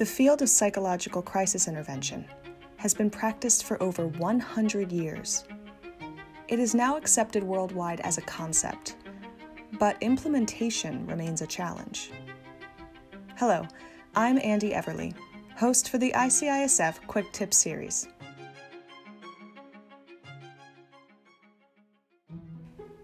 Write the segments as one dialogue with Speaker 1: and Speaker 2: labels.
Speaker 1: The field of psychological crisis intervention has been practiced for over 100 years. It is now accepted worldwide as a concept, but implementation remains a challenge. Hello, I'm Andy Everly, host for the ICISF Quick Tip series.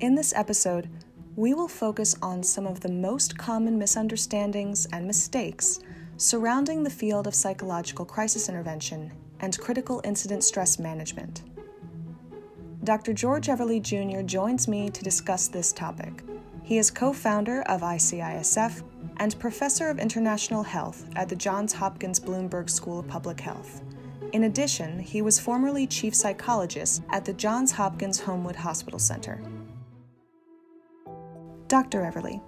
Speaker 1: In this episode, we will focus on some of the most common misunderstandings and mistakes surrounding the field of psychological crisis intervention and critical incident stress management. Dr. George Everly Jr. joins me to discuss this topic. He is co founder of ICISF and professor of international health at the Johns Hopkins Bloomberg School of Public Health. In addition, he was formerly chief psychologist at the Johns Hopkins Homewood Hospital Center. Dr. Everly,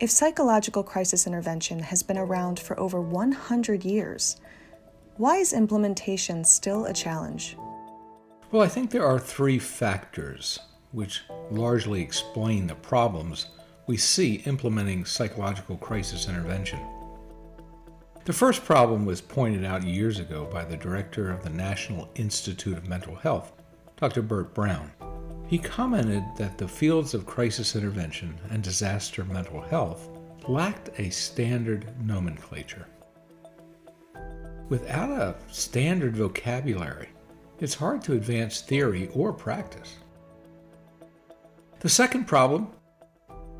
Speaker 1: if psychological crisis intervention has been around for over 100 years, why is implementation still a challenge?
Speaker 2: Well, I think there are three factors which largely explain the problems we see implementing psychological crisis intervention. The first problem was pointed out years ago by the director of the National Institute of Mental Health, Dr. Bert Brown. He commented that the fields of crisis intervention and disaster mental health lacked a standard nomenclature. Without a standard vocabulary, it's hard to advance theory or practice. The second problem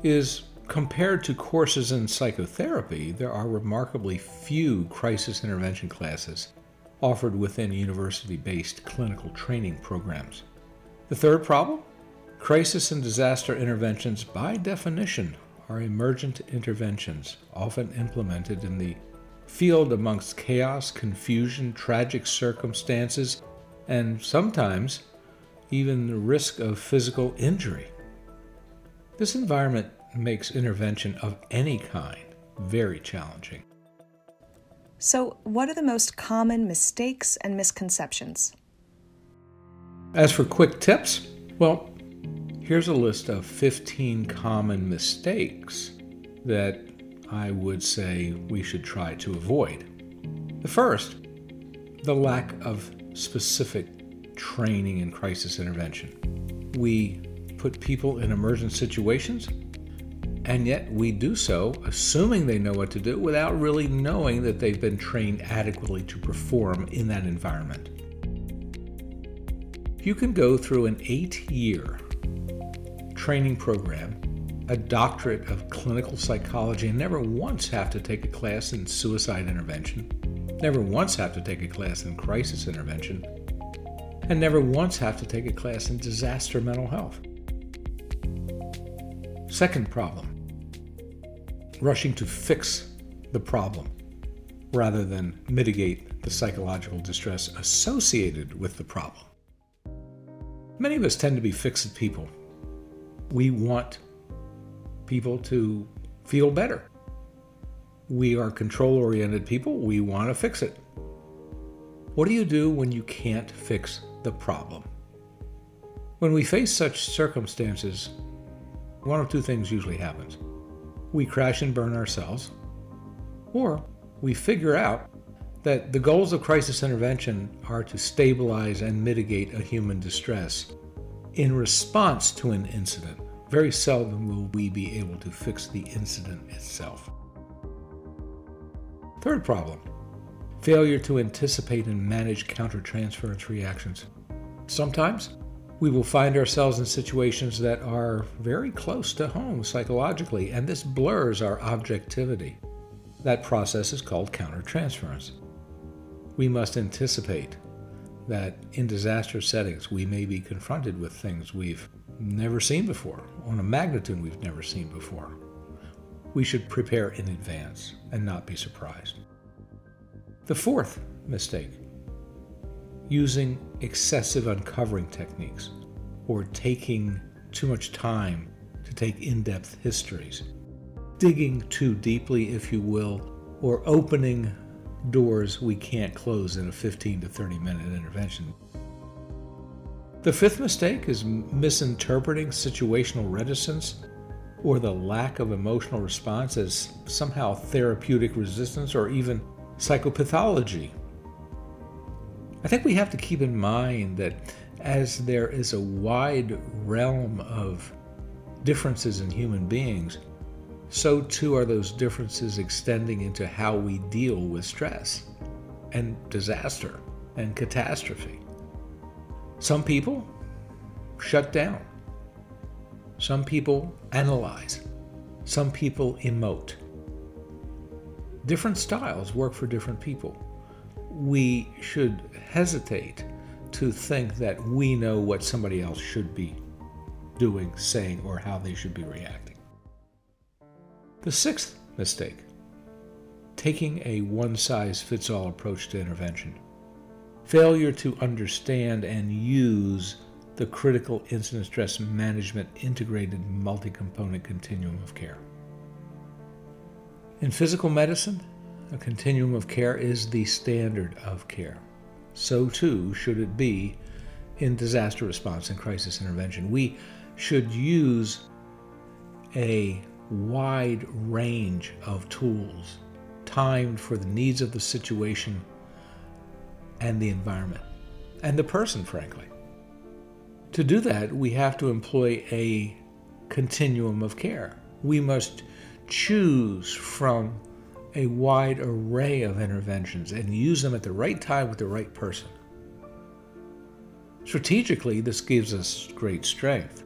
Speaker 2: is compared to courses in psychotherapy, there are remarkably few crisis intervention classes offered within university based clinical training programs. The third problem crisis and disaster interventions, by definition, are emergent interventions, often implemented in the field amongst chaos, confusion, tragic circumstances, and sometimes even the risk of physical injury. This environment makes intervention of any kind very challenging.
Speaker 1: So, what are the most common mistakes and misconceptions?
Speaker 2: As for quick tips, well, here's a list of 15 common mistakes that I would say we should try to avoid. The first, the lack of specific training in crisis intervention. We put people in emergent situations, and yet we do so assuming they know what to do without really knowing that they've been trained adequately to perform in that environment. You can go through an eight year training program, a doctorate of clinical psychology, and never once have to take a class in suicide intervention, never once have to take a class in crisis intervention, and never once have to take a class in disaster mental health. Second problem rushing to fix the problem rather than mitigate the psychological distress associated with the problem. Many of us tend to be fix-it people. We want people to feel better. We are control oriented people. We want to fix it. What do you do when you can't fix the problem? When we face such circumstances, one of two things usually happens. We crash and burn ourselves, or we figure out that the goals of crisis intervention are to stabilize and mitigate a human distress in response to an incident. Very seldom will we be able to fix the incident itself. Third problem failure to anticipate and manage countertransference reactions. Sometimes we will find ourselves in situations that are very close to home psychologically, and this blurs our objectivity. That process is called countertransference we must anticipate that in disaster settings we may be confronted with things we've never seen before, on a magnitude we've never seen before. We should prepare in advance and not be surprised. The fourth mistake using excessive uncovering techniques or taking too much time to take in depth histories, digging too deeply, if you will, or opening doors we can't close in a 15 to 30 minute intervention. The fifth mistake is misinterpreting situational reticence or the lack of emotional response as somehow therapeutic resistance or even psychopathology. I think we have to keep in mind that as there is a wide realm of differences in human beings, so too are those differences extending into how we deal with stress and disaster and catastrophe. Some people shut down. Some people analyze. Some people emote. Different styles work for different people. We should hesitate to think that we know what somebody else should be doing, saying, or how they should be reacting. The sixth mistake taking a one size fits all approach to intervention. Failure to understand and use the critical incident stress management integrated multi component continuum of care. In physical medicine, a continuum of care is the standard of care. So too should it be in disaster response and crisis intervention. We should use a wide range of tools timed for the needs of the situation and the environment and the person, frankly. To do that, we have to employ a continuum of care. We must choose from a wide array of interventions and use them at the right time with the right person. Strategically, this gives us great strength.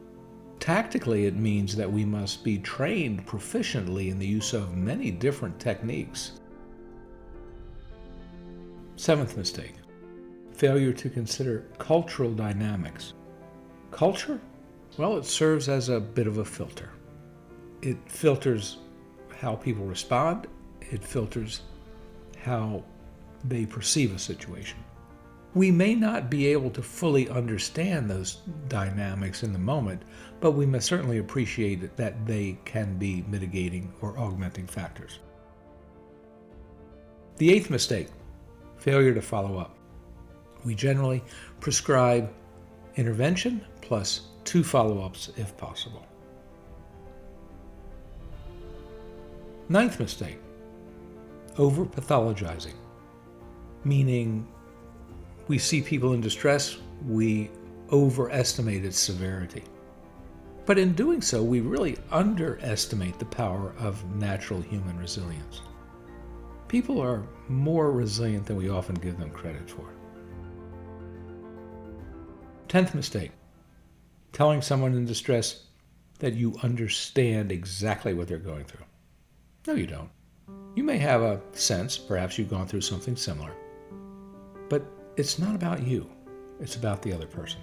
Speaker 2: Tactically, it means that we must be trained proficiently in the use of many different techniques. Seventh mistake failure to consider cultural dynamics. Culture? Well, it serves as a bit of a filter. It filters how people respond, it filters how they perceive a situation. We may not be able to fully understand those dynamics in the moment, but we must certainly appreciate that they can be mitigating or augmenting factors. The eighth mistake failure to follow up. We generally prescribe intervention plus two follow ups if possible. Ninth mistake over pathologizing, meaning we see people in distress, we overestimate its severity. But in doing so, we really underestimate the power of natural human resilience. People are more resilient than we often give them credit for. Tenth mistake telling someone in distress that you understand exactly what they're going through. No, you don't. You may have a sense, perhaps you've gone through something similar, it's not about you, it's about the other person.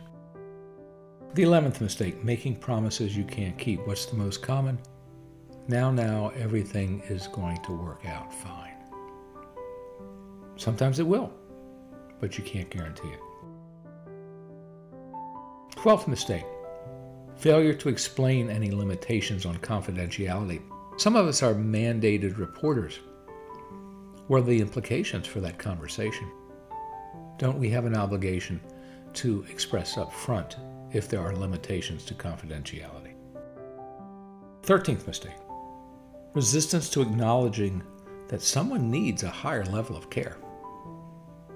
Speaker 2: The 11th mistake making promises you can't keep. What's the most common? Now, now, everything is going to work out fine. Sometimes it will, but you can't guarantee it. 12th mistake failure to explain any limitations on confidentiality. Some of us are mandated reporters. What are the implications for that conversation? Don't we have an obligation to express up front if there are limitations to confidentiality? 13th mistake resistance to acknowledging that someone needs a higher level of care.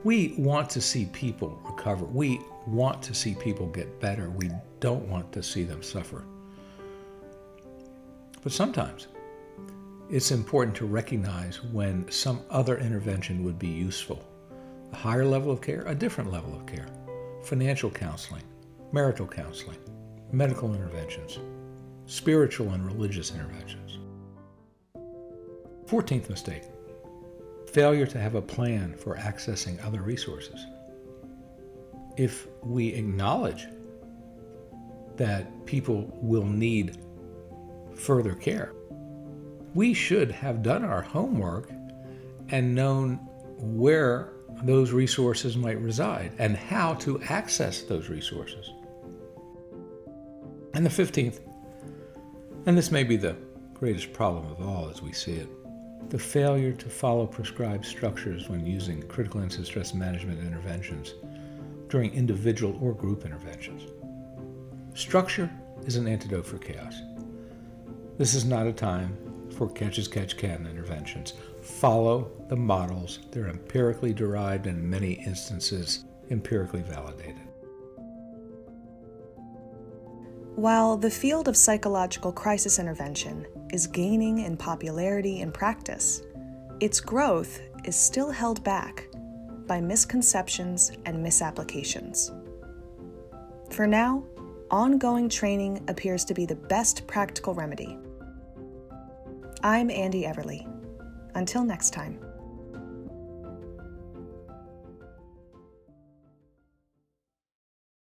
Speaker 2: We want to see people recover. We want to see people get better. We don't want to see them suffer. But sometimes it's important to recognize when some other intervention would be useful. A higher level of care, a different level of care, financial counseling, marital counseling, medical interventions, spiritual and religious interventions. 14th mistake failure to have a plan for accessing other resources. If we acknowledge that people will need further care, we should have done our homework and known where those resources might reside and how to access those resources. And the 15th, and this may be the greatest problem of all as we see it, the failure to follow prescribed structures when using critical incident stress management interventions during individual or group interventions. Structure is an antidote for chaos. This is not a time for catch as catch can interventions. Follow the models. They're empirically derived and in many instances empirically validated.
Speaker 1: While the field of psychological crisis intervention is gaining in popularity and practice, its growth is still held back by misconceptions and misapplications. For now, ongoing training appears to be the best practical remedy. I'm Andy Everly. Until next time.